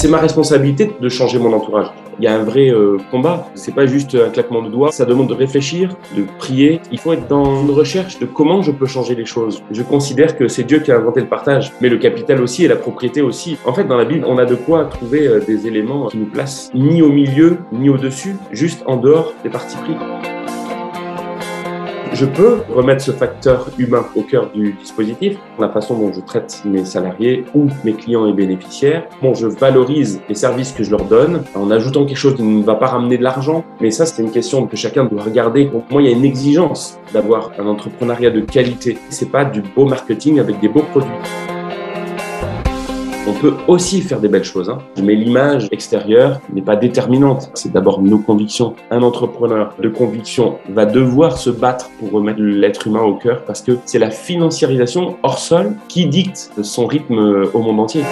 C'est ma responsabilité de changer mon entourage. Il y a un vrai euh, combat. C'est pas juste un claquement de doigts. Ça demande de réfléchir, de prier. Il faut être dans une recherche de comment je peux changer les choses. Je considère que c'est Dieu qui a inventé le partage, mais le capital aussi et la propriété aussi. En fait, dans la Bible, on a de quoi trouver euh, des éléments qui nous placent ni au milieu, ni au-dessus, juste en dehors des parties pris. Je peux remettre ce facteur humain au cœur du dispositif, la façon dont je traite mes salariés ou mes clients et bénéficiaires. Bon, je valorise les services que je leur donne en ajoutant quelque chose qui ne va pas ramener de l'argent, mais ça, c'est une question que chacun doit regarder. Pour moi, il y a une exigence d'avoir un entrepreneuriat de qualité. C'est pas du beau marketing avec des beaux produits. On peut aussi faire des belles choses, hein. mais l'image extérieure n'est pas déterminante. C'est d'abord nos convictions. Un entrepreneur de conviction va devoir se battre pour remettre l'être humain au cœur parce que c'est la financiarisation hors sol qui dicte son rythme au monde entier.